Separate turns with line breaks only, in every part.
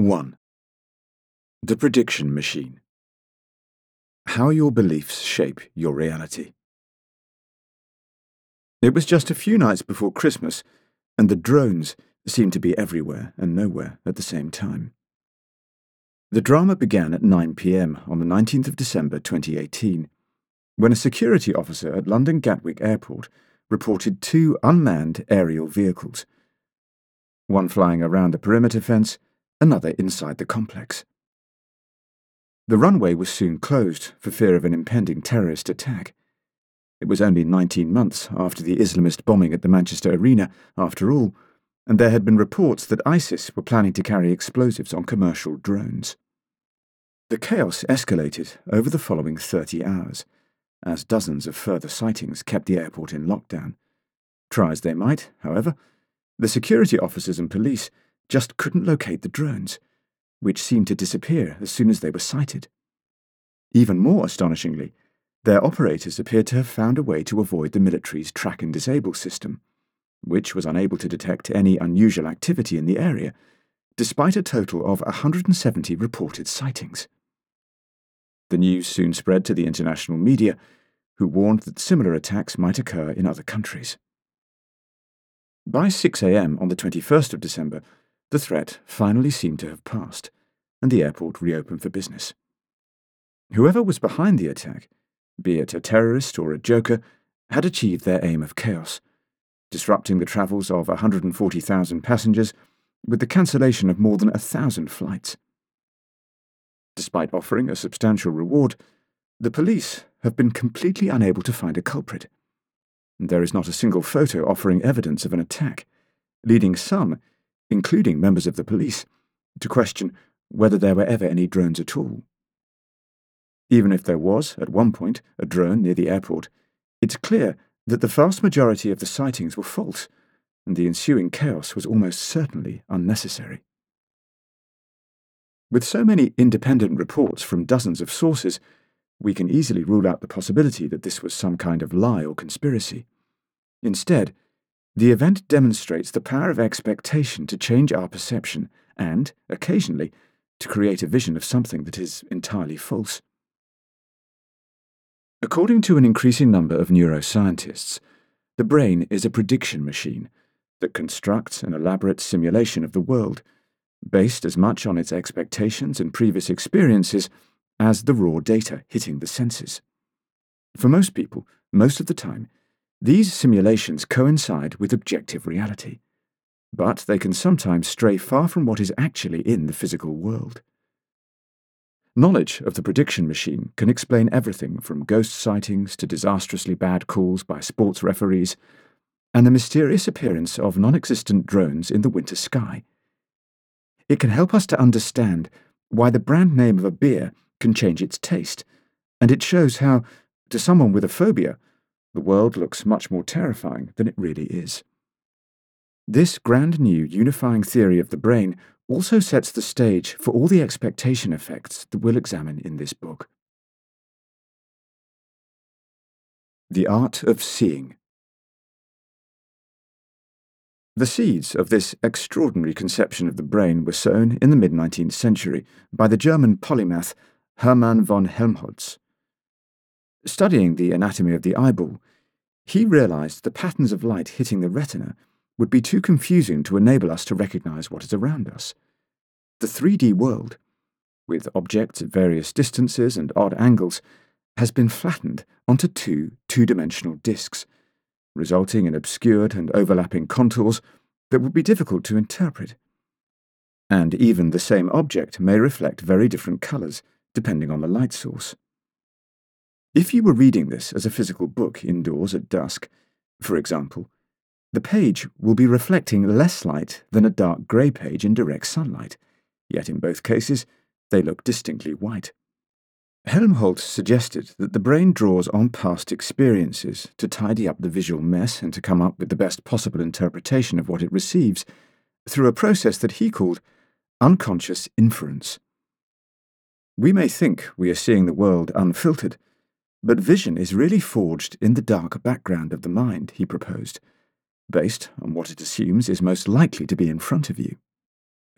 1. The Prediction Machine How Your Beliefs Shape Your Reality. It was just a few nights before Christmas, and the drones seemed to be everywhere and nowhere at the same time. The drama began at 9 pm on the 19th of December 2018, when a security officer at London Gatwick Airport reported two unmanned aerial vehicles, one flying around the perimeter fence another inside the complex. The runway was soon closed for fear of an impending terrorist attack. It was only 19 months after the Islamist bombing at the Manchester Arena, after all, and there had been reports that ISIS were planning to carry explosives on commercial drones. The chaos escalated over the following 30 hours, as dozens of further sightings kept the airport in lockdown. Try as they might, however, the security officers and police just couldn't locate the drones, which seemed to disappear as soon as they were sighted. Even more astonishingly, their operators appeared to have found a way to avoid the military's track and disable system, which was unable to detect any unusual activity in the area, despite a total of 170 reported sightings. The news soon spread to the international media, who warned that similar attacks might occur in other countries. By 6 a.m. on the 21st of December, the threat finally seemed to have passed, and the airport reopened for business. Whoever was behind the attack, be it a terrorist or a joker, had achieved their aim of chaos, disrupting the travels of 140,000 passengers with the cancellation of more than a thousand flights. Despite offering a substantial reward, the police have been completely unable to find a culprit. There is not a single photo offering evidence of an attack, leading some including members of the police, to question whether there were ever any drones at all. Even if there was, at one point, a drone near the airport, it's clear that the vast majority of the sightings were false, and the ensuing chaos was almost certainly unnecessary. With so many independent reports from dozens of sources, we can easily rule out the possibility that this was some kind of lie or conspiracy. Instead, the event demonstrates the power of expectation to change our perception and, occasionally, to create a vision of something that is entirely false. According to an increasing number of neuroscientists, the brain is a prediction machine that constructs an elaborate simulation of the world, based as much on its expectations and previous experiences as the raw data hitting the senses. For most people, most of the time, these simulations coincide with objective reality, but they can sometimes stray far from what is actually in the physical world. Knowledge of the prediction machine can explain everything from ghost sightings to disastrously bad calls by sports referees, and the mysterious appearance of non existent drones in the winter sky. It can help us to understand why the brand name of a beer can change its taste, and it shows how, to someone with a phobia, the world looks much more terrifying than it really is. This grand new unifying theory of the brain also sets the stage for all the expectation effects that we'll examine in this book. The Art of Seeing The seeds of this extraordinary conception of the brain were sown in the mid 19th century by the German polymath Hermann von Helmholtz. Studying the anatomy of the eyeball, he realized the patterns of light hitting the retina would be too confusing to enable us to recognize what is around us. The 3D world, with objects at various distances and odd angles, has been flattened onto two two dimensional disks, resulting in obscured and overlapping contours that would be difficult to interpret. And even the same object may reflect very different colours depending on the light source. If you were reading this as a physical book indoors at dusk, for example, the page will be reflecting less light than a dark grey page in direct sunlight, yet in both cases they look distinctly white. Helmholtz suggested that the brain draws on past experiences to tidy up the visual mess and to come up with the best possible interpretation of what it receives through a process that he called unconscious inference. We may think we are seeing the world unfiltered, but vision is really forged in the dark background of the mind, he proposed, based on what it assumes is most likely to be in front of you.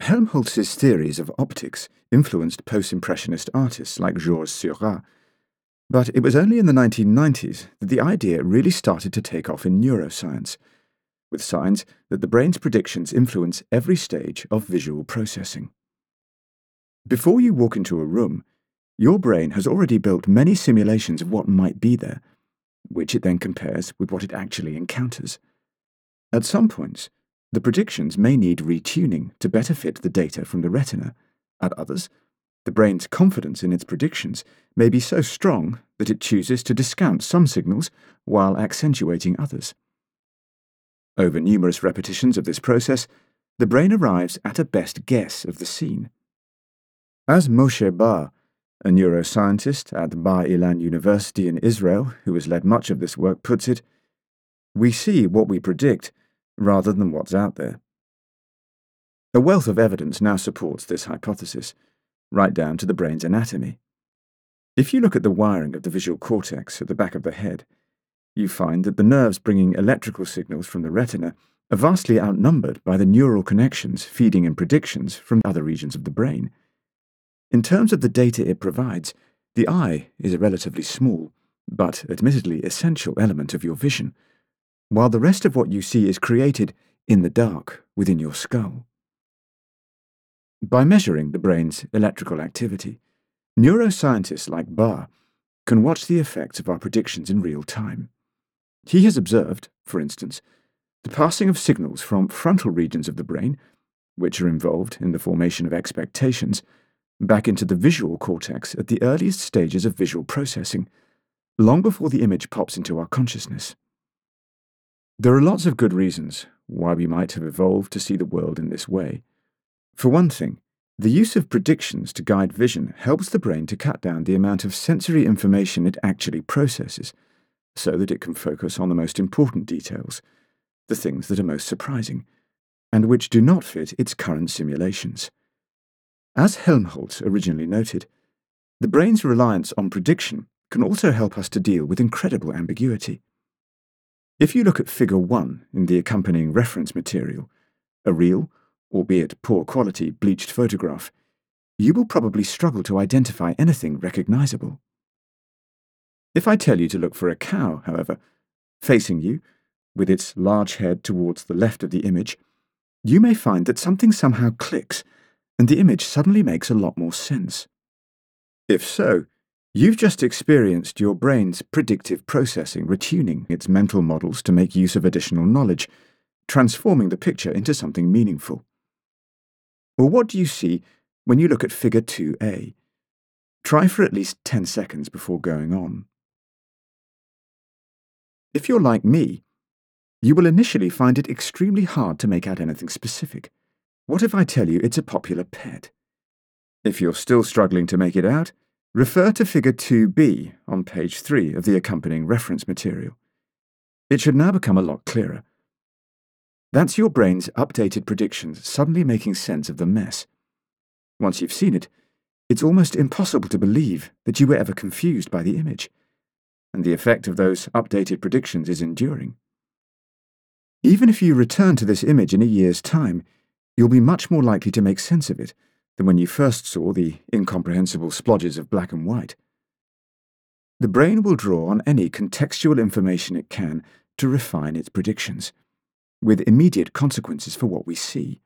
Helmholtz's theories of optics influenced post Impressionist artists like Georges Seurat, but it was only in the 1990s that the idea really started to take off in neuroscience, with signs that the brain's predictions influence every stage of visual processing. Before you walk into a room, your brain has already built many simulations of what might be there, which it then compares with what it actually encounters. At some points, the predictions may need retuning to better fit the data from the retina. At others, the brain's confidence in its predictions may be so strong that it chooses to discount some signals while accentuating others. Over numerous repetitions of this process, the brain arrives at a best guess of the scene. As Moshe Bar, a neuroscientist at Bar Ilan University in Israel, who has led much of this work, puts it, we see what we predict rather than what's out there. A wealth of evidence now supports this hypothesis, right down to the brain's anatomy. If you look at the wiring of the visual cortex at the back of the head, you find that the nerves bringing electrical signals from the retina are vastly outnumbered by the neural connections feeding in predictions from other regions of the brain. In terms of the data it provides, the eye is a relatively small, but admittedly essential element of your vision while the rest of what you see is created in the dark within your skull. By measuring the brain's electrical activity, neuroscientists like Bar can watch the effects of our predictions in real time. He has observed, for instance, the passing of signals from frontal regions of the brain, which are involved in the formation of expectations, back into the visual cortex at the earliest stages of visual processing, long before the image pops into our consciousness. There are lots of good reasons why we might have evolved to see the world in this way. For one thing, the use of predictions to guide vision helps the brain to cut down the amount of sensory information it actually processes, so that it can focus on the most important details, the things that are most surprising, and which do not fit its current simulations. As Helmholtz originally noted, the brain's reliance on prediction can also help us to deal with incredible ambiguity. If you look at Figure 1 in the accompanying reference material, a real, albeit poor quality, bleached photograph, you will probably struggle to identify anything recognizable. If I tell you to look for a cow, however, facing you, with its large head towards the left of the image, you may find that something somehow clicks, and the image suddenly makes a lot more sense. If so, You've just experienced your brain's predictive processing retuning its mental models to make use of additional knowledge, transforming the picture into something meaningful. Well, what do you see when you look at Figure 2a? Try for at least 10 seconds before going on. If you're like me, you will initially find it extremely hard to make out anything specific. What if I tell you it's a popular pet? If you're still struggling to make it out, Refer to Figure 2b on page 3 of the accompanying reference material. It should now become a lot clearer. That's your brain's updated predictions suddenly making sense of the mess. Once you've seen it, it's almost impossible to believe that you were ever confused by the image, and the effect of those updated predictions is enduring. Even if you return to this image in a year's time, you'll be much more likely to make sense of it than when you first saw the incomprehensible splodges of black and white. The brain will draw on any contextual information it can to refine its predictions, with immediate consequences for what we see.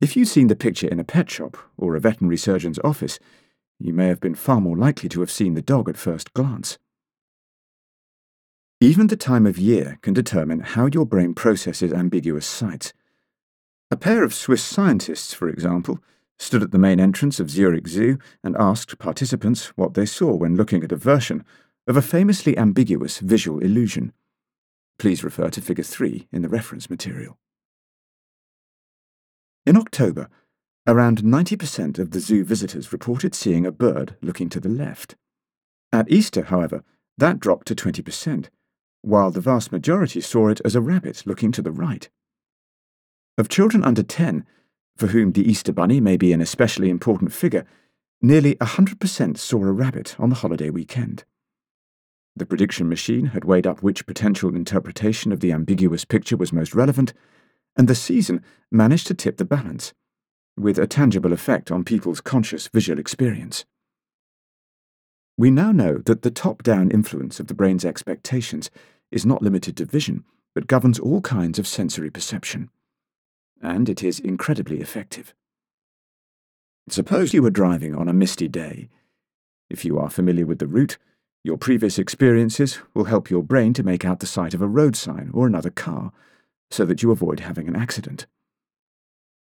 If you'd seen the picture in a pet shop or a veterinary surgeon's office, you may have been far more likely to have seen the dog at first glance. Even the time of year can determine how your brain processes ambiguous sights. A pair of Swiss scientists, for example, stood at the main entrance of Zurich Zoo and asked participants what they saw when looking at a version of a famously ambiguous visual illusion. Please refer to Figure 3 in the reference material. In October, around 90% of the zoo visitors reported seeing a bird looking to the left. At Easter, however, that dropped to 20%, while the vast majority saw it as a rabbit looking to the right. Of children under 10, for whom the Easter Bunny may be an especially important figure, nearly 100% saw a rabbit on the holiday weekend. The prediction machine had weighed up which potential interpretation of the ambiguous picture was most relevant, and the season managed to tip the balance, with a tangible effect on people's conscious visual experience. We now know that the top down influence of the brain's expectations is not limited to vision, but governs all kinds of sensory perception. And it is incredibly effective. Suppose you were driving on a misty day. If you are familiar with the route, your previous experiences will help your brain to make out the sight of a road sign or another car, so that you avoid having an accident.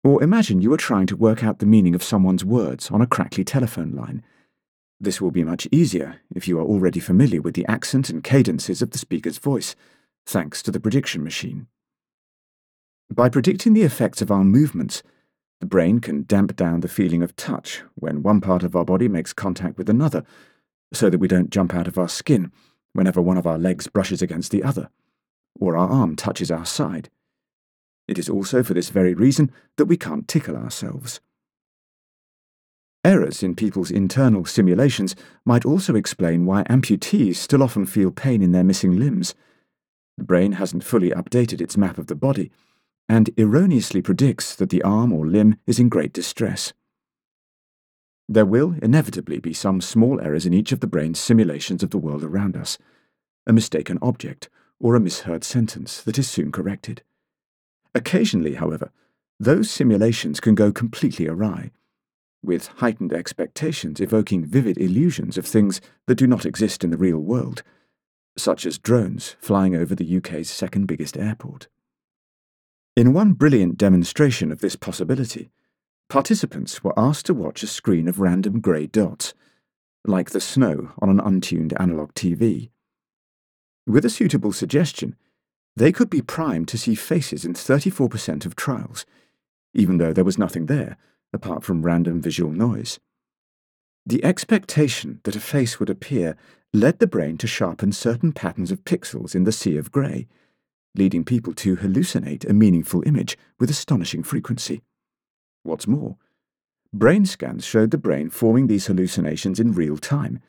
Or imagine you are trying to work out the meaning of someone's words on a crackly telephone line. This will be much easier if you are already familiar with the accent and cadences of the speaker's voice, thanks to the prediction machine. By predicting the effects of our movements, the brain can damp down the feeling of touch when one part of our body makes contact with another, so that we don't jump out of our skin whenever one of our legs brushes against the other, or our arm touches our side. It is also for this very reason that we can't tickle ourselves. Errors in people's internal simulations might also explain why amputees still often feel pain in their missing limbs. The brain hasn't fully updated its map of the body, and erroneously predicts that the arm or limb is in great distress. There will inevitably be some small errors in each of the brain's simulations of the world around us, a mistaken object, or a misheard sentence that is soon corrected. Occasionally, however, those simulations can go completely awry, with heightened expectations evoking vivid illusions of things that do not exist in the real world, such as drones flying over the UK's second biggest airport. In one brilliant demonstration of this possibility, participants were asked to watch a screen of random grey dots, like the snow on an untuned analogue TV. With a suitable suggestion, they could be primed to see faces in 34% of trials, even though there was nothing there apart from random visual noise. The expectation that a face would appear led the brain to sharpen certain patterns of pixels in the sea of grey leading people to hallucinate a meaningful image with astonishing frequency. What's more, brain scans showed the brain forming these hallucinations in real time,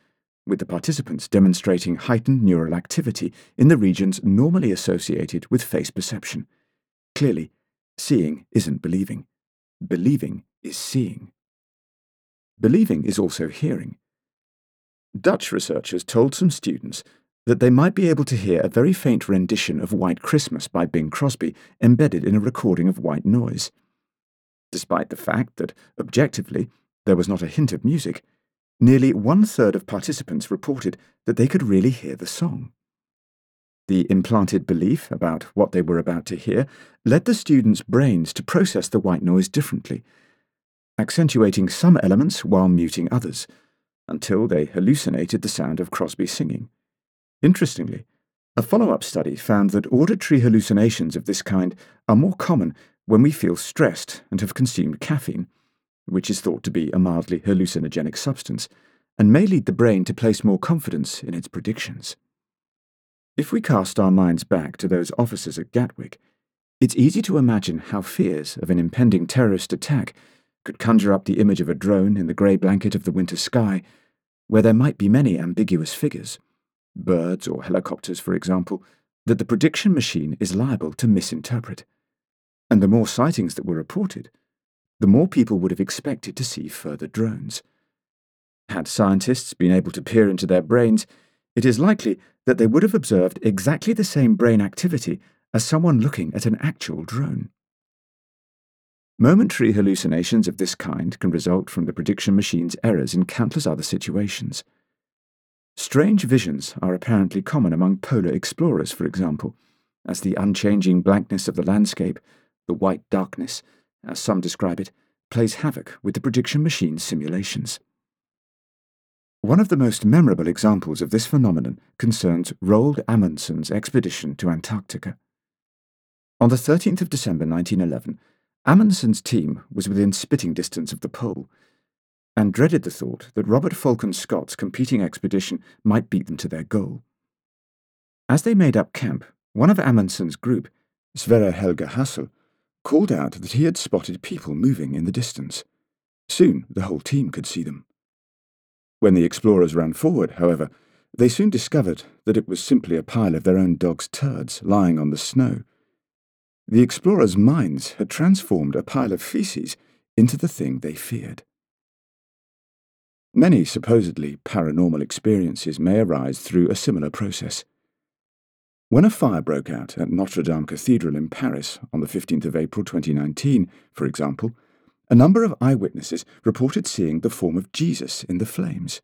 with the participants demonstrating heightened neural activity in the regions normally associated with face perception. Clearly, seeing isn't believing. Believing is seeing. Believing is also hearing. Dutch researchers told some students that they might be able to hear a very faint rendition of White Christmas by Bing Crosby embedded in a recording of white noise. Despite the fact that, objectively, there was not a hint of music, nearly one third of participants reported that they could really hear the song. The implanted belief about what they were about to hear led the students' brains to process the white noise differently, accentuating some elements while muting others, until they hallucinated the sound of Crosby singing. Interestingly, a follow up study found that auditory hallucinations of this kind are more common when we feel stressed and have consumed caffeine, which is thought to be a mildly hallucinogenic substance, and may lead the brain to place more confidence in its predictions. If we cast our minds back to those officers at Gatwick, it's easy to imagine how fears of an impending terrorist attack could conjure up the image of a drone in the grey blanket of the winter sky, where there might be many ambiguous figures birds or helicopters, for example, that the prediction machine is liable to misinterpret. And the more sightings that were reported, the more people would have expected to see further drones. Had scientists been able to peer into their brains, it is likely that they would have observed exactly the same brain activity as someone looking at an actual drone. Momentary hallucinations of this kind can result from the prediction machine's errors in countless other situations. Strange visions are apparently common among polar explorers, for example, as the unchanging blankness of the landscape, the white darkness, as some describe it, plays havoc with the prediction machine's simulations. One of the most memorable examples of this phenomenon concerns Roald Amundsen's expedition to Antarctica. On the 13th of December 1911, Amundsen's team was within spitting distance of the pole and dreaded the thought that Robert Falcon Scott's competing expedition might beat them to their goal. As they made up camp, one of Amundsen's group, Sverre Helge Hassel, called out that he had spotted people moving in the distance. Soon the whole team could see them. When the explorers ran forward, however, they soon discovered that it was simply a pile of their own dog's turds lying on the snow. the explorers' minds had transformed a pile of feces into the thing they feared. Many supposedly paranormal experiences may arise through a similar process. When a fire broke out at Notre Dame Cathedral in Paris on the 15th of April 2019, for example, a number of eyewitnesses reported seeing the form of Jesus in the flames.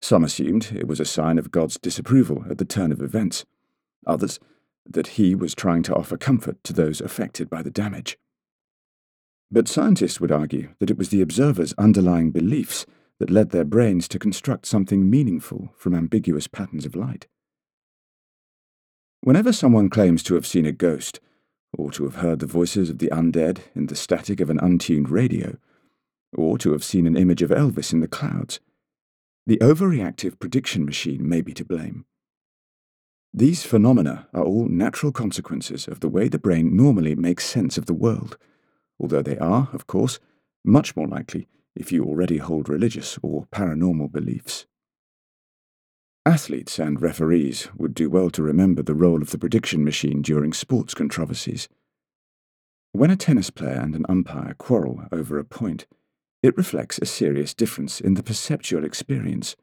Some assumed it was a sign of God's disapproval at the turn of events, others that he was trying to offer comfort to those affected by the damage. But scientists would argue that it was the observers' underlying beliefs that led their brains to construct something meaningful from ambiguous patterns of light. Whenever someone claims to have seen a ghost, or to have heard the voices of the undead in the static of an untuned radio, or to have seen an image of Elvis in the clouds, the overreactive prediction machine may be to blame. These phenomena are all natural consequences of the way the brain normally makes sense of the world, although they are, of course, much more likely if you already hold religious or paranormal beliefs. Athletes and referees would do well to remember the role of the prediction machine during sports controversies. When a tennis player and an umpire quarrel over a point, it reflects a serious difference in the perceptual experience.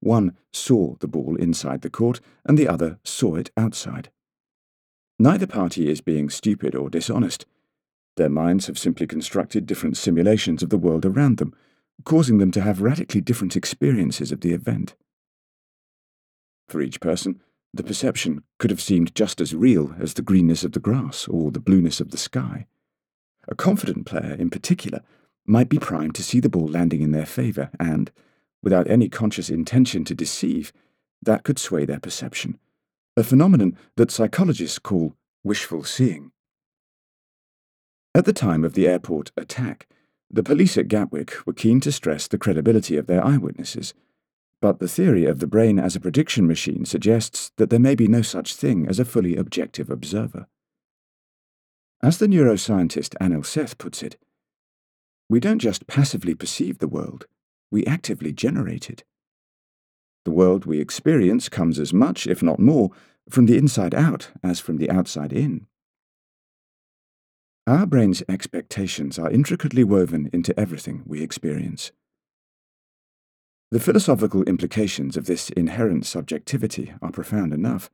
One saw the ball inside the court, and the other saw it outside. Neither party is being stupid or dishonest. Their minds have simply constructed different simulations of the world around them, causing them to have radically different experiences of the event. For each person, the perception could have seemed just as real as the greenness of the grass or the blueness of the sky. A confident player, in particular, might be primed to see the ball landing in their favour, and, without any conscious intention to deceive, that could sway their perception, a phenomenon that psychologists call wishful seeing. At the time of the airport attack, the police at Gatwick were keen to stress the credibility of their eyewitnesses, but the theory of the brain as a prediction machine suggests that there may be no such thing as a fully objective observer. As the neuroscientist Anil Seth puts it, we don't just passively perceive the world, we actively generate it. The world we experience comes as much, if not more, from the inside out as from the outside in. Our brain's expectations are intricately woven into everything we experience. The philosophical implications of this inherent subjectivity are profound enough.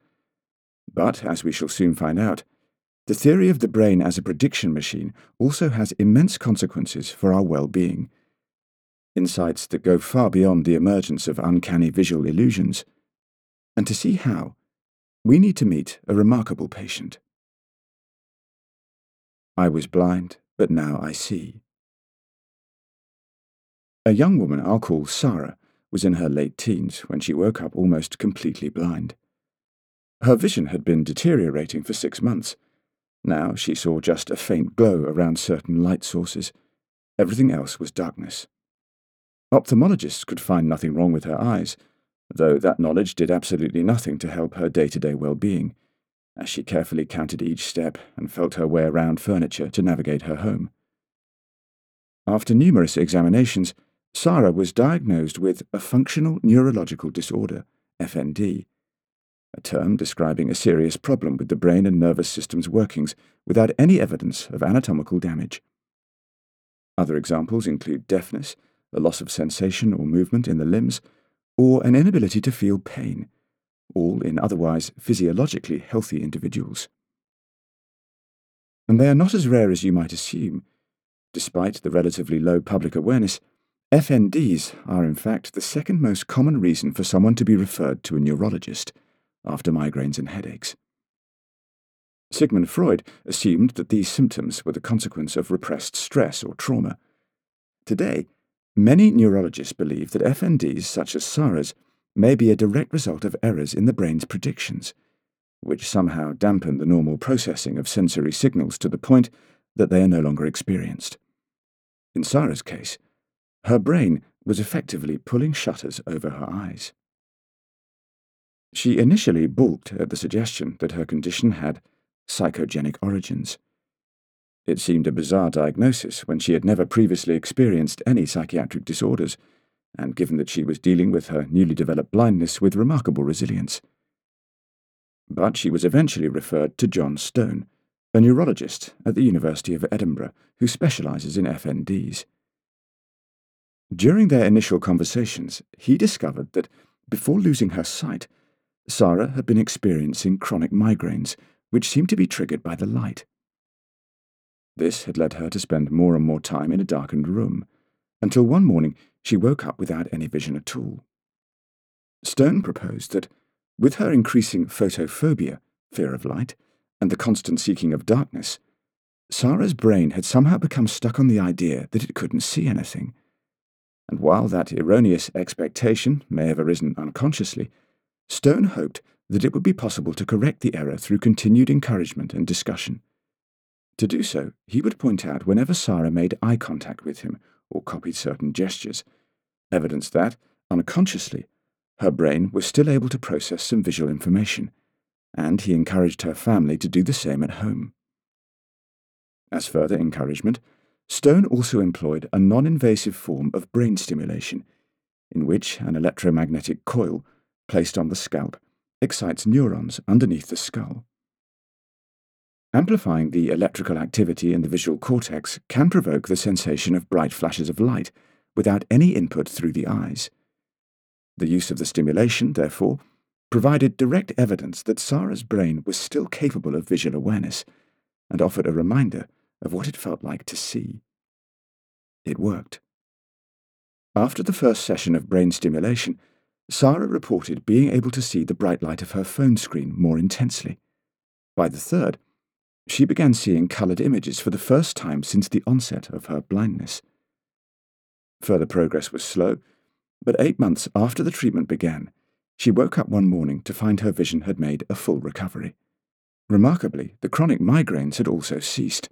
But, as we shall soon find out, the theory of the brain as a prediction machine also has immense consequences for our well being. Insights that go far beyond the emergence of uncanny visual illusions. And to see how, we need to meet a remarkable patient. I was blind, but now I see. A young woman I'll call Sarah was in her late teens when she woke up almost completely blind. Her vision had been deteriorating for six months. Now she saw just a faint glow around certain light sources. Everything else was darkness. Ophthalmologists could find nothing wrong with her eyes, though that knowledge did absolutely nothing to help her day to day well being as she carefully counted each step and felt her way around furniture to navigate her home. After numerous examinations, Sarah was diagnosed with a functional neurological disorder, FND, a term describing a serious problem with the brain and nervous system's workings without any evidence of anatomical damage. Other examples include deafness, the loss of sensation or movement in the limbs, or an inability to feel pain, all in otherwise physiologically healthy individuals. And they are not as rare as you might assume. Despite the relatively low public awareness, FNDs are in fact the second most common reason for someone to be referred to a neurologist after migraines and headaches. Sigmund Freud assumed that these symptoms were the consequence of repressed stress or trauma. Today, many neurologists believe that FNDs such as Sarah's may be a direct result of errors in the brain's predictions, which somehow dampen the normal processing of sensory signals to the point that they are no longer experienced. In Sarah's case, her brain was effectively pulling shutters over her eyes. She initially balked at the suggestion that her condition had psychogenic origins. It seemed a bizarre diagnosis when she had never previously experienced any psychiatric disorders and given that she was dealing with her newly developed blindness with remarkable resilience. But she was eventually referred to Jon Stone, a neurologist at the University of Edinburgh who specialises in FNDs. During their initial conversations, he discovered that, before losing her sight, Sarah had been experiencing chronic migraines, which seemed to be triggered by the light. This had led her to spend more and more time in a darkened room, until one morning she woke up without any vision at all. Stone proposed that, with her increasing photophobia, fear of light, and the constant seeking of darkness, Sarah's brain had somehow become stuck on the idea that it couldn't see anything. And while that erroneous expectation may have arisen unconsciously, Stone hoped that it would be possible to correct the error through continued encouragement and discussion. To do so, he would point out whenever Sarah made eye contact with him or copied certain gestures, evidence that, unconsciously, her brain was still able to process some visual information, and he encouraged her family to do the same at home. As further encouragement, Stone also employed a non invasive form of brain stimulation, in which an electromagnetic coil placed on the scalp, excites neurons underneath the skull. Amplifying the electrical activity in the visual cortex can provoke the sensation of bright flashes of light without any input through the eyes. The use of the stimulation, therefore, provided direct evidence that Sarah's brain was still capable of visual awareness and offered a reminder of what it felt like to see. It worked. After the first session of brain stimulation, Sarah reported being able to see the bright light of her phone screen more intensely. By the third, she began seeing coloured images for the first time since the onset of her blindness. Further progress was slow, but eight months after the treatment began, she woke up one morning to find her vision had made a full recovery. Remarkably, the chronic migraines had also ceased,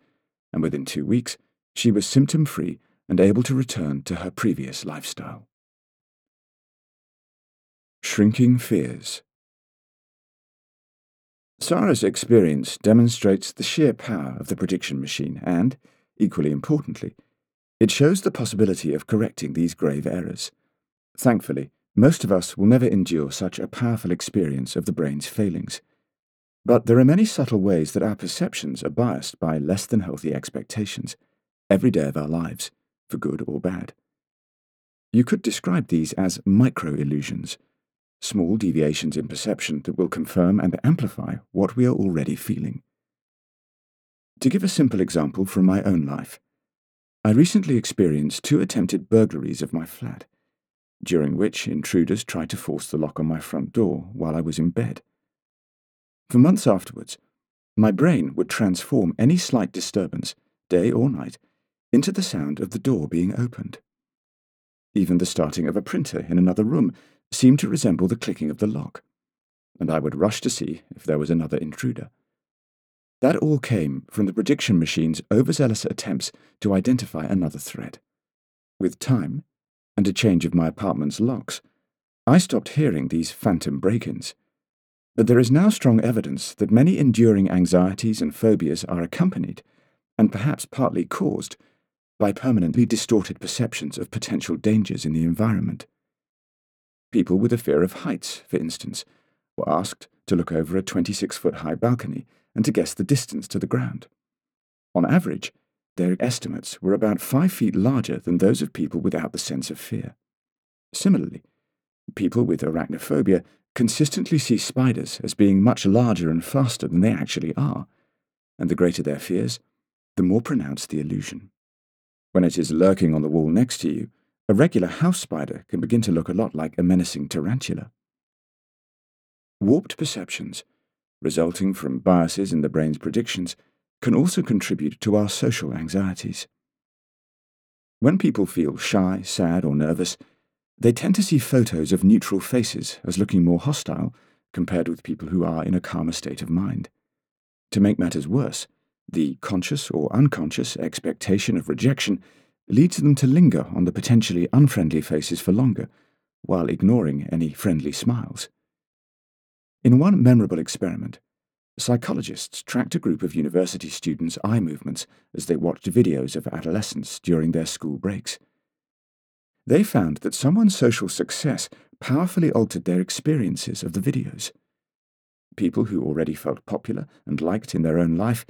and within two weeks, she was symptom free and able to return to her previous lifestyle. Shrinking Fears Sarah's experience demonstrates the sheer power of the prediction machine and, equally importantly, it shows the possibility of correcting these grave errors. Thankfully, most of us will never endure such a powerful experience of the brain's failings. But there are many subtle ways that our perceptions are biased by less than healthy expectations, every day of our lives, for good or bad. You could describe these as micro illusions small deviations in perception that will confirm and amplify what we are already feeling. To give a simple example from my own life, I recently experienced two attempted burglaries of my flat, during which intruders tried to force the lock on my front door while I was in bed. For months afterwards, my brain would transform any slight disturbance, day or night, into the sound of the door being opened. Even the starting of a printer in another room seemed to resemble the clicking of the lock, and I would rush to see if there was another intruder. That all came from the prediction machine's overzealous attempts to identify another threat. With time, and a change of my apartment's locks, I stopped hearing these phantom break ins. But there is now strong evidence that many enduring anxieties and phobias are accompanied, and perhaps partly caused, by permanently distorted perceptions of potential dangers in the environment. People with a fear of heights, for instance, were asked to look over a 26 foot high balcony and to guess the distance to the ground. On average, their estimates were about five feet larger than those of people without the sense of fear. Similarly, people with arachnophobia consistently see spiders as being much larger and faster than they actually are, and the greater their fears, the more pronounced the illusion. When it is lurking on the wall next to you, a regular house spider can begin to look a lot like a menacing tarantula. Warped perceptions, resulting from biases in the brain's predictions, can also contribute to our social anxieties. When people feel shy, sad, or nervous, they tend to see photos of neutral faces as looking more hostile compared with people who are in a calmer state of mind. To make matters worse, the conscious or unconscious expectation of rejection leads them to linger on the potentially unfriendly faces for longer, while ignoring any friendly smiles. In one memorable experiment, psychologists tracked a group of university students' eye movements as they watched videos of adolescents during their school breaks. They found that someone's social success powerfully altered their experiences of the videos. People who already felt popular and liked in their own life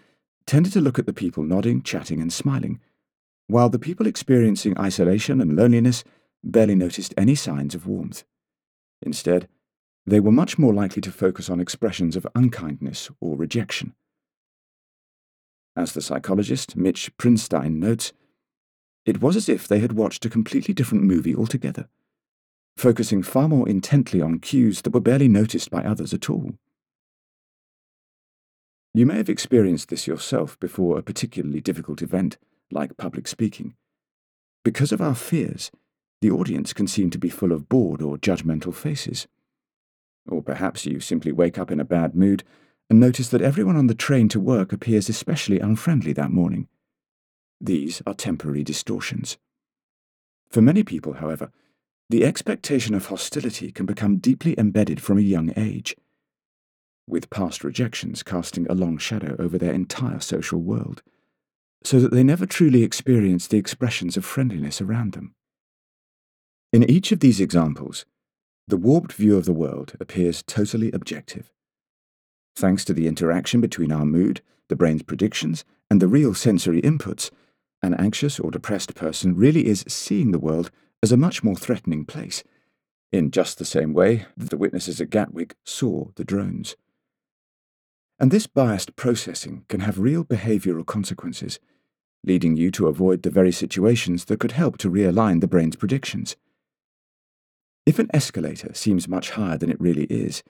tended to look at the people nodding, chatting, and smiling, while the people experiencing isolation and loneliness barely noticed any signs of warmth. Instead, they were much more likely to focus on expressions of unkindness or rejection. As the psychologist Mitch Prinstein notes, it was as if they had watched a completely different movie altogether, focusing far more intently on cues that were barely noticed by others at all. You may have experienced this yourself before a particularly difficult event, like public speaking. Because of our fears, the audience can seem to be full of bored or judgmental faces. Or perhaps you simply wake up in a bad mood and notice that everyone on the train to work appears especially unfriendly that morning. These are temporary distortions. For many people, however, the expectation of hostility can become deeply embedded from a young age, with past rejections casting a long shadow over their entire social world, so that they never truly experience the expressions of friendliness around them. In each of these examples, the warped view of the world appears totally objective. Thanks to the interaction between our mood, the brain's predictions, and the real sensory inputs, an anxious or depressed person really is seeing the world as a much more threatening place, in just the same way that the witnesses at Gatwick saw the drones. And this biased processing can have real behavioral consequences, leading you to avoid the very situations that could help to realign the brain's predictions. If an escalator seems much higher than it really is,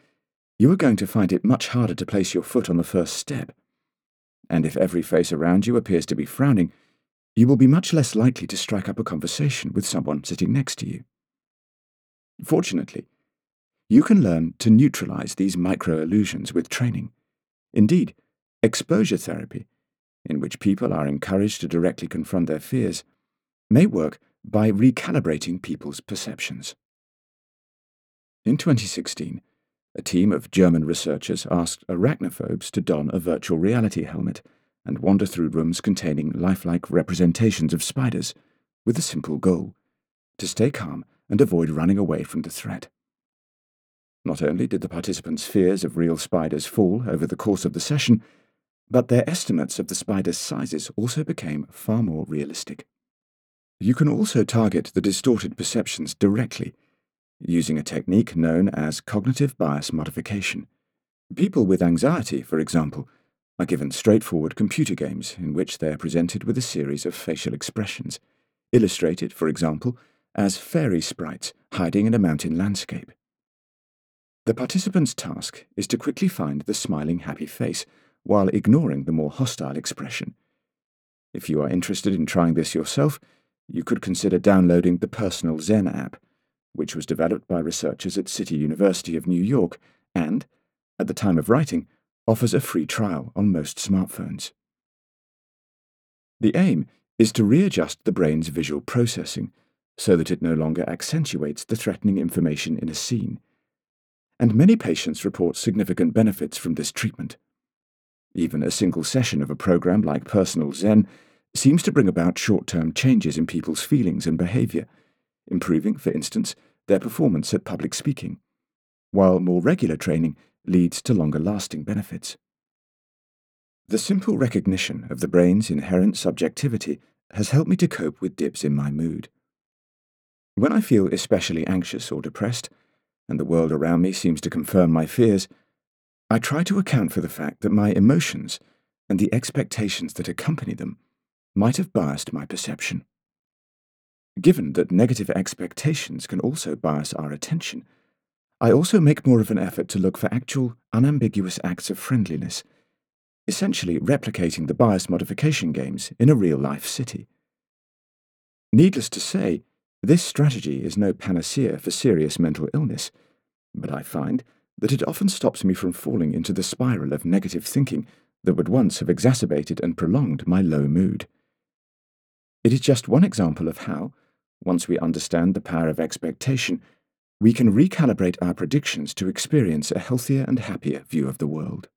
you are going to find it much harder to place your foot on the first step. And if every face around you appears to be frowning, you will be much less likely to strike up a conversation with someone sitting next to you. Fortunately, you can learn to neutralize these micro illusions with training. Indeed, exposure therapy, in which people are encouraged to directly confront their fears, may work by recalibrating people's perceptions. In 2016, a team of German researchers asked arachnophobes to don a virtual reality helmet and wander through rooms containing lifelike representations of spiders, with a simple goal to stay calm and avoid running away from the threat. Not only did the participants' fears of real spiders fall over the course of the session, but their estimates of the spiders' sizes also became far more realistic. You can also target the distorted perceptions directly using a technique known as cognitive bias modification. People with anxiety, for example, are given straightforward computer games in which they are presented with a series of facial expressions, illustrated, for example, as fairy sprites hiding in a mountain landscape. The participant's task is to quickly find the smiling happy face while ignoring the more hostile expression. If you are interested in trying this yourself, you could consider downloading the Personal Zen app, which was developed by researchers at City University of New York and, at the time of writing, offers a free trial on most smartphones. The aim is to readjust the brain's visual processing so that it no longer accentuates the threatening information in a scene. And many patients report significant benefits from this treatment. Even a single session of a program like Personal Zen seems to bring about short term changes in people's feelings and behavior improving, for instance, their performance at public speaking, while more regular training leads to longer lasting benefits. The simple recognition of the brain's inherent subjectivity has helped me to cope with dips in my mood. When I feel especially anxious or depressed, and the world around me seems to confirm my fears, I try to account for the fact that my emotions and the expectations that accompany them might have biased my perception. Given that negative expectations can also bias our attention, I also make more of an effort to look for actual, unambiguous acts of friendliness, essentially replicating the bias modification games in a real life city. Needless to say, this strategy is no panacea for serious mental illness, but I find that it often stops me from falling into the spiral of negative thinking that would once have exacerbated and prolonged my low mood. It is just one example of how, once we understand the power of expectation, we can recalibrate our predictions to experience a healthier and happier view of the world.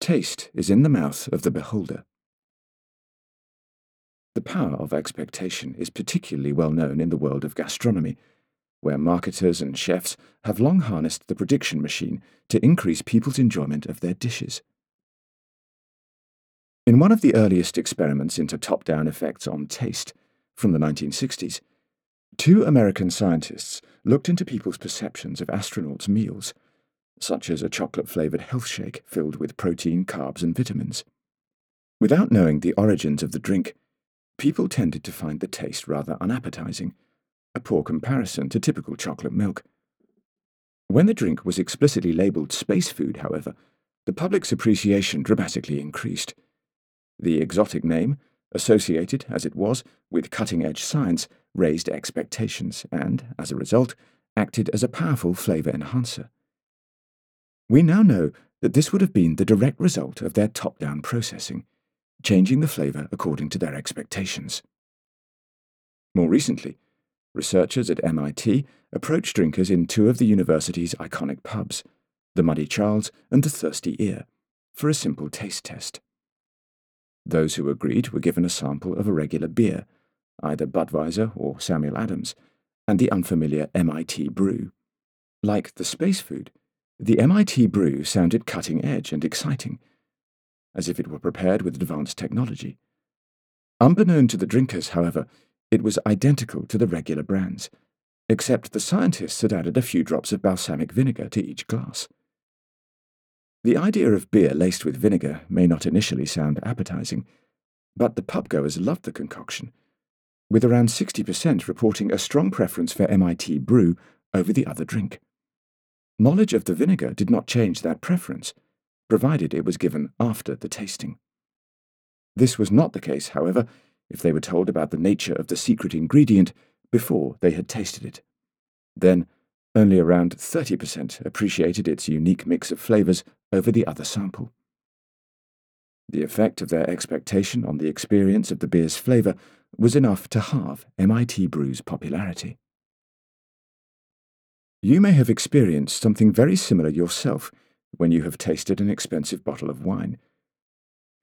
Taste is in the mouth of the beholder. The power of expectation is particularly well known in the world of gastronomy, where marketers and chefs have long harnessed the prediction machine to increase people's enjoyment of their dishes. In one of the earliest experiments into top down effects on taste, from the 1960s, two American scientists looked into people's perceptions of astronauts' meals, such as a chocolate flavoured health shake filled with protein, carbs, and vitamins. Without knowing the origins of the drink, people tended to find the taste rather unappetizing, a poor comparison to typical chocolate milk. When the drink was explicitly labelled space food, however, the public's appreciation dramatically increased. The exotic name, associated as it was with cutting edge science, raised expectations and, as a result, acted as a powerful flavour enhancer. We now know that this would have been the direct result of their top down processing, changing the flavour according to their expectations. More recently, researchers at MIT approached drinkers in two of the university's iconic pubs, the Muddy Charles and the Thirsty Ear, for a simple taste test. Those who agreed were given a sample of a regular beer, either Budweiser or Samuel Adams, and the unfamiliar MIT brew. Like the space food, the MIT brew sounded cutting edge and exciting, as if it were prepared with advanced technology. Unbeknown to the drinkers, however, it was identical to the regular brands, except the scientists had added a few drops of balsamic vinegar to each glass. The idea of beer laced with vinegar may not initially sound appetizing, but the pubgoers loved the concoction, with around 60% reporting a strong preference for MIT brew over the other drink. Knowledge of the vinegar did not change that preference, provided it was given after the tasting. This was not the case, however, if they were told about the nature of the secret ingredient before they had tasted it. Then, only around 30% appreciated its unique mix of flavours over the other sample. The effect of their expectation on the experience of the beer's flavour was enough to halve MIT Brew's popularity. You may have experienced something very similar yourself when you have tasted an expensive bottle of wine.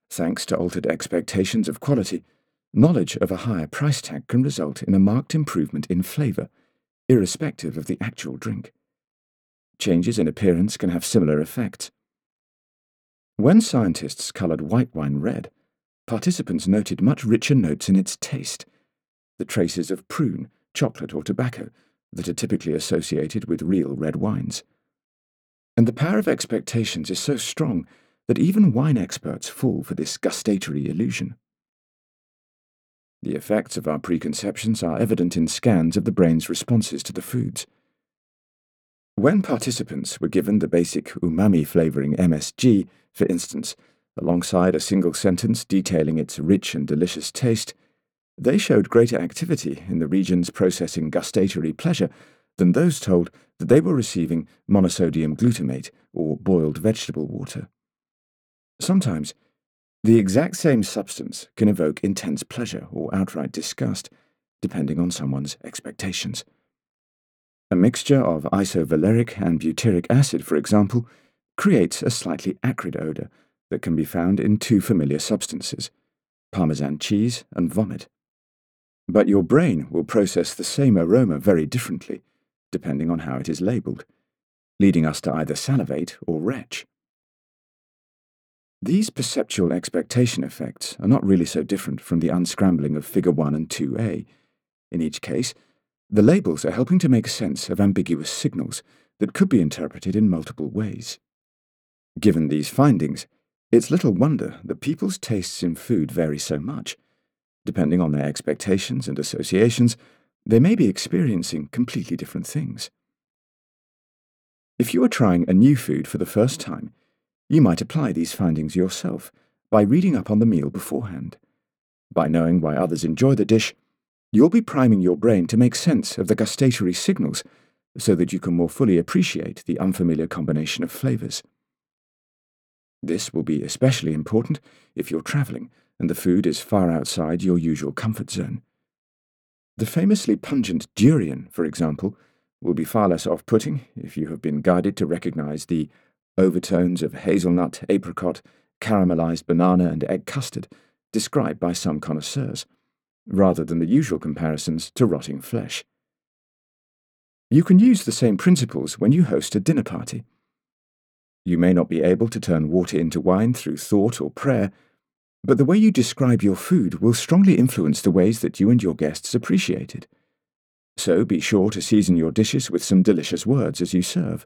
Thanks to altered expectations of quality, knowledge of a higher price tag can result in a marked improvement in flavour, irrespective of the actual drink. Changes in appearance can have similar effects. When scientists coloured white wine red, participants noted much richer notes in its taste, the traces of prune, chocolate, or tobacco that are typically associated with real red wines. And the power of expectations is so strong that even wine experts fall for this gustatory illusion. The effects of our preconceptions are evident in scans of the brain's responses to the foods. When participants were given the basic umami flavouring MSG, for instance, alongside a single sentence detailing its rich and delicious taste, they showed greater activity in the regions processing gustatory pleasure than those told that they were receiving monosodium glutamate or boiled vegetable water. Sometimes, the exact same substance can evoke intense pleasure or outright disgust, depending on someone's expectations. A mixture of isovaleric and butyric acid, for example, creates a slightly acrid odour that can be found in two familiar substances Parmesan cheese and vomit. But your brain will process the same aroma very differently, depending on how it is labelled, leading us to either salivate or retch. These perceptual expectation effects are not really so different from the unscrambling of Figure 1 and 2a. In each case, the labels are helping to make sense of ambiguous signals that could be interpreted in multiple ways. Given these findings, it's little wonder that people's tastes in food vary so much. Depending on their expectations and associations, they may be experiencing completely different things. If you are trying a new food for the first time, you might apply these findings yourself by reading up on the meal beforehand. By knowing why others enjoy the dish, you'll be priming your brain to make sense of the gustatory signals so that you can more fully appreciate the unfamiliar combination of flavours. This will be especially important if you're travelling and the food is far outside your usual comfort zone. The famously pungent durian, for example, will be far less off putting if you have been guided to recognize the overtones of hazelnut, apricot, caramelized banana, and egg custard described by some connoisseurs, rather than the usual comparisons to rotting flesh. You can use the same principles when you host a dinner party. You may not be able to turn water into wine through thought or prayer, But the way you describe your food will strongly influence the ways that you and your guests appreciate it. So be sure to season your dishes with some delicious words as you serve.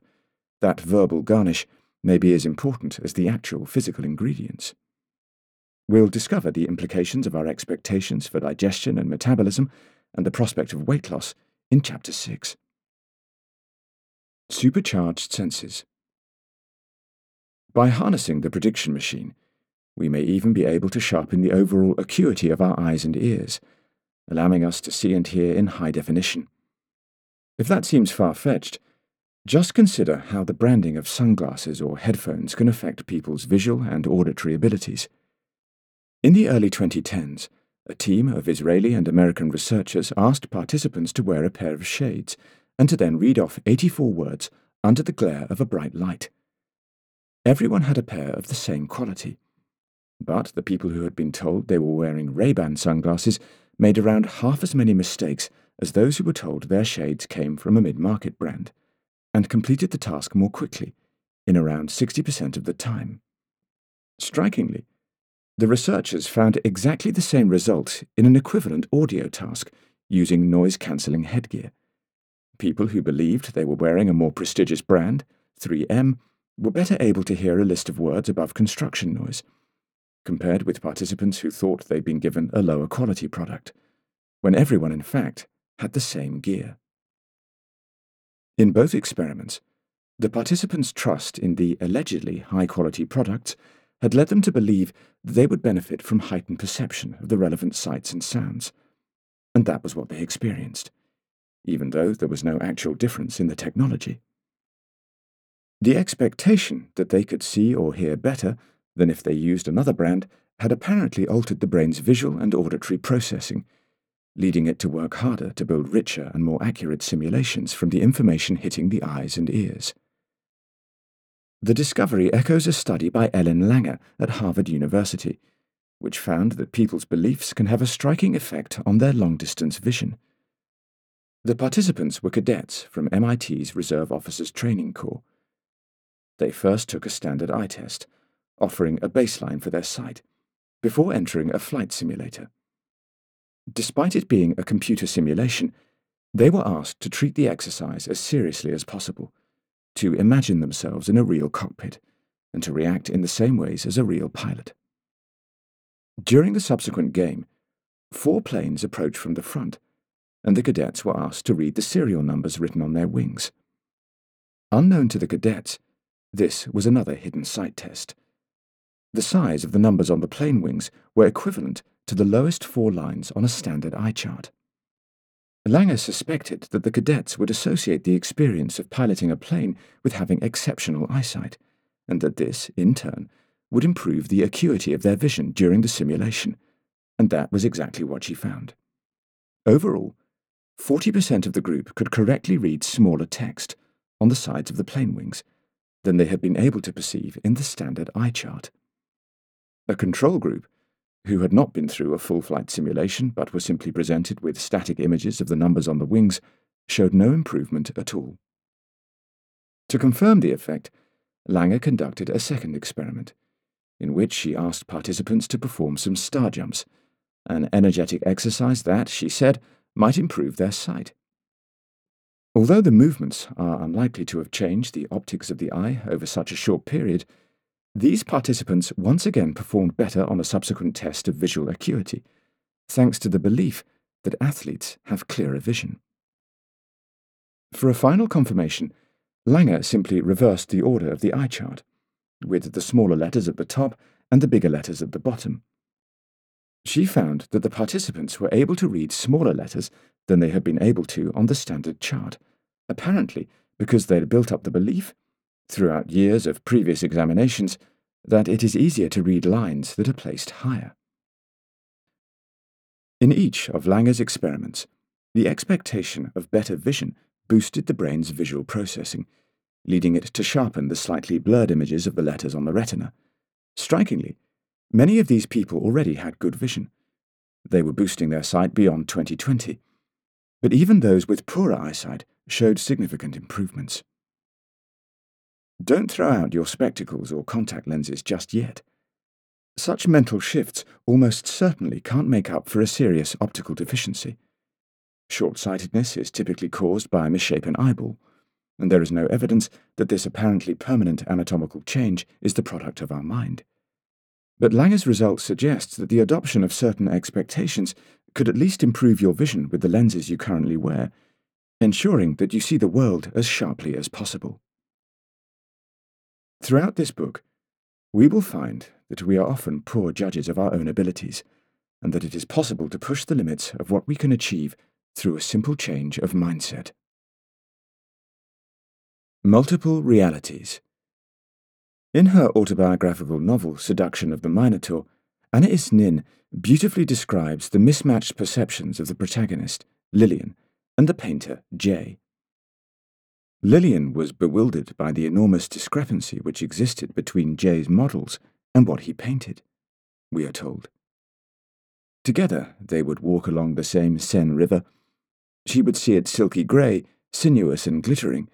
That verbal garnish may be as important as the actual physical ingredients. We'll discover the implications of our expectations for digestion and metabolism and the prospect of weight loss in Chapter 6. Supercharged Senses By harnessing the prediction machine, we may even be able to sharpen the overall acuity of our eyes and ears, allowing us to see and hear in high definition. If that seems far fetched, just consider how the branding of sunglasses or headphones can affect people's visual and auditory abilities. In the early 2010s, a team of Israeli and American researchers asked participants to wear a pair of shades and to then read off 84 words under the glare of a bright light. Everyone had a pair of the same quality. But the people who had been told they were wearing Ray-Ban sunglasses made around half as many mistakes as those who were told their shades came from a mid-market brand, and completed the task more quickly, in around 60% of the time. Strikingly, the researchers found exactly the same result in an equivalent audio task using noise-cancelling headgear. People who believed they were wearing a more prestigious brand, 3M, were better able to hear a list of words above construction noise, compared with participants who thought they'd been given a lower quality product, when everyone, in fact, had the same gear. In both experiments, the participants' trust in the allegedly high quality products had led them to believe they would benefit from heightened perception of the relevant sights and sounds, and that was what they experienced even though there was no actual difference in the technology. The expectation that they could see or hear better than if they used another brand had apparently altered the brain's visual and auditory processing, leading it to work harder to build richer and more accurate simulations from the information hitting the eyes and ears. The discovery echoes a study by Ellen Langer at Harvard University, which found that people's beliefs can have a striking effect on their long distance vision. The participants were cadets from MIT's Reserve Officers Training Corps. They first took a standard eye test, offering a baseline for their sight, before entering a flight simulator. Despite it being a computer simulation, they were asked to treat the exercise as seriously as possible, to imagine themselves in a real cockpit, and to react in the same ways as a real pilot. During the subsequent game, four planes approached from the front and the cadets were asked to read the serial numbers written on their wings. Unknown to the cadets, this was another hidden sight test. The size of the numbers on the plane wings were equivalent to the lowest four lines on a standard eye chart. Langer suspected that the cadets would associate the experience of piloting a plane with having exceptional eyesight, and that this, in turn, would improve the acuity of their vision during the simulation, and that was exactly what she found. Overall, 40% of the group could correctly read smaller text on the sides of the plane wings than they had been able to perceive in the standard eye chart. A control group, who had not been through a full flight simulation but were simply presented with static images of the numbers on the wings, showed no improvement at all. To confirm the effect, Langer conducted a second experiment, in which she asked participants to perform some star jumps, an energetic exercise that, she said, might improve their sight. Although the movements are unlikely to have changed the optics of the eye over such a short period, these participants once again performed better on a subsequent test of visual acuity, thanks to the belief that athletes have clearer vision. For a final confirmation, Langer simply reversed the order of the eye chart, with the smaller letters at the top and the bigger letters at the bottom. She found that the participants were able to read smaller letters than they had been able to on the standard chart, apparently because they had built up the belief, throughout years of previous examinations, that it is easier to read lines that are placed higher. In each of Langer's experiments, the expectation of better vision boosted the brain's visual processing, leading it to sharpen the slightly blurred images of the letters on the retina. Strikingly, Many of these people already had good vision. They were boosting their sight beyond 2020. But even those with poorer eyesight showed significant improvements. Don't throw out your spectacles or contact lenses just yet. Such mental shifts almost certainly can't make up for a serious optical deficiency. Short sightedness is typically caused by a misshapen eyeball, and there is no evidence that this apparently permanent anatomical change is the product of our mind. But Langer's results suggest that the adoption of certain expectations could at least improve your vision with the lenses you currently wear, ensuring that you see the world as sharply as possible. Throughout this book, we will find that we are often poor judges of our own abilities, and that it is possible to push the limits of what we can achieve through a simple change of mindset. Multiple Realities In her autobiographical novel Seduction of the Minotaur, Anais Nin beautifully describes the mismatched perceptions of the protagonist, Lillian, and the painter, Jay. Lillian was bewildered by the enormous discrepancy which existed between Jay's models and what he painted, we are told. Together they would walk along the same Seine River. She would see it silky grey, sinuous and glittering.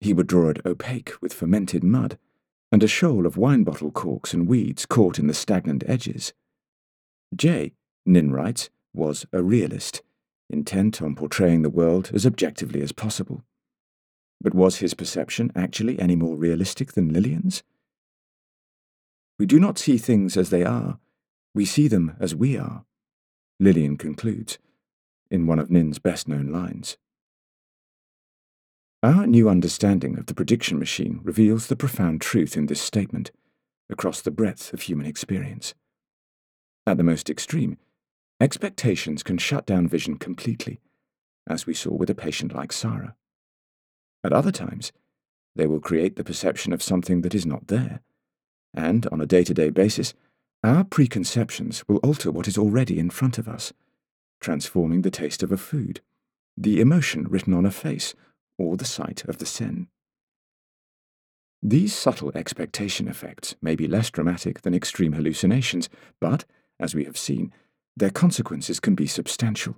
He would draw it opaque with fermented mud, and a shoal of wine bottle corks and weeds caught in the stagnant edges. Jay, Nin writes, was a realist, intent on portraying the world as objectively as possible. But was his perception actually any more realistic than Lillian's? We do not see things as they are, we see them as we are, Lillian concludes, in one of Nin's best known lines. Our new understanding of the prediction machine reveals the profound truth in this statement across the breadth of human experience. At the most extreme, expectations can shut down vision completely, as we saw with a patient like Sarah. At other times, they will create the perception of something that is not there, and on a day to day basis, our preconceptions will alter what is already in front of us, transforming the taste of a food, the emotion written on a face, or the sight of the Seine. These subtle expectation effects may be less dramatic than extreme hallucinations, but as we have seen, their consequences can be substantial,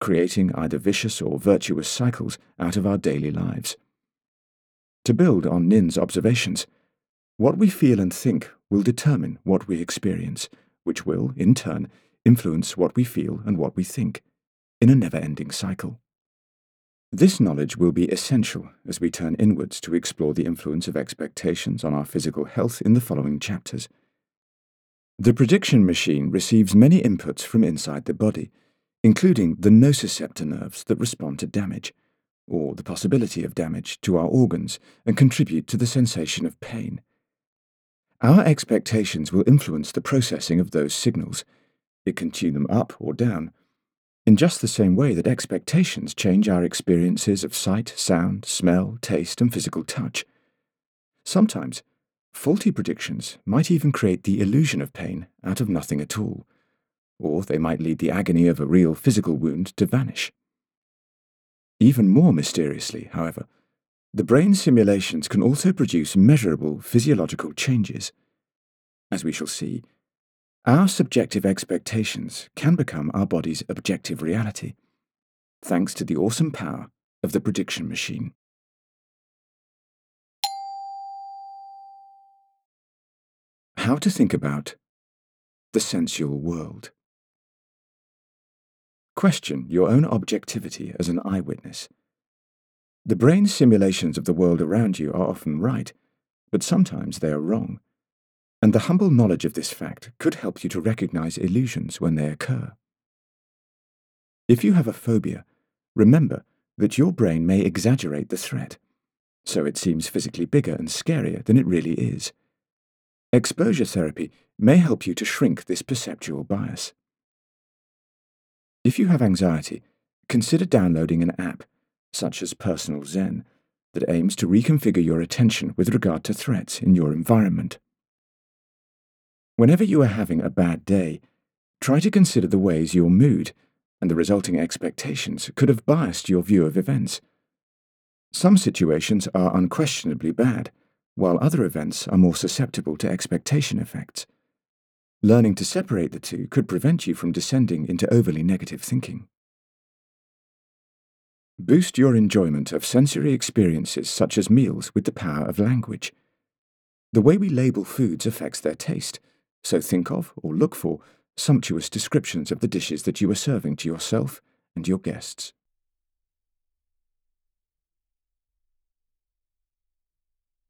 creating either vicious or virtuous cycles out of our daily lives. To build on Nin's observations, what we feel and think will determine what we experience, which will, in turn, influence what we feel and what we think, in a never ending cycle. This knowledge will be essential as we turn inwards to explore the influence of expectations on our physical health in the following chapters. The prediction machine receives many inputs from inside the body, including the nociceptor nerves that respond to damage, or the possibility of damage to our organs and contribute to the sensation of pain. Our expectations will influence the processing of those signals. It can tune them up or down, in just the same way that expectations change our experiences of sight, sound, smell, taste, and physical touch. Sometimes, Faulty predictions might even create the illusion of pain out of nothing at all, or they might lead the agony of a real physical wound to vanish. Even more mysteriously, however, the brain simulations can also produce measurable physiological changes. As we shall see, our subjective expectations can become our body's objective reality, thanks to the awesome power of the prediction machine. How to think about the sensual world. Question your own objectivity as an eyewitness. The brain's simulations of the world around you are often right, but sometimes they are wrong, and the humble knowledge of this fact could help you to recognize illusions when they occur. If you have a phobia, remember that your brain may exaggerate the threat, so it seems physically bigger and scarier than it really is. Exposure therapy may help you to shrink this perceptual bias. If you have anxiety, consider downloading an app, such as Personal Zen, that aims to reconfigure your attention with regard to threats in your environment. Whenever you are having a bad day, try to consider the ways your mood and the resulting expectations could have biased your view of events. Some situations are unquestionably bad, while other events are more susceptible to expectation effects. Learning to separate the two could prevent you from descending into overly negative thinking. Boost your enjoyment of sensory experiences such as meals with the power of language. The way we label foods affects their taste, so think of or look for sumptuous descriptions of the dishes that you are serving to yourself and your guests.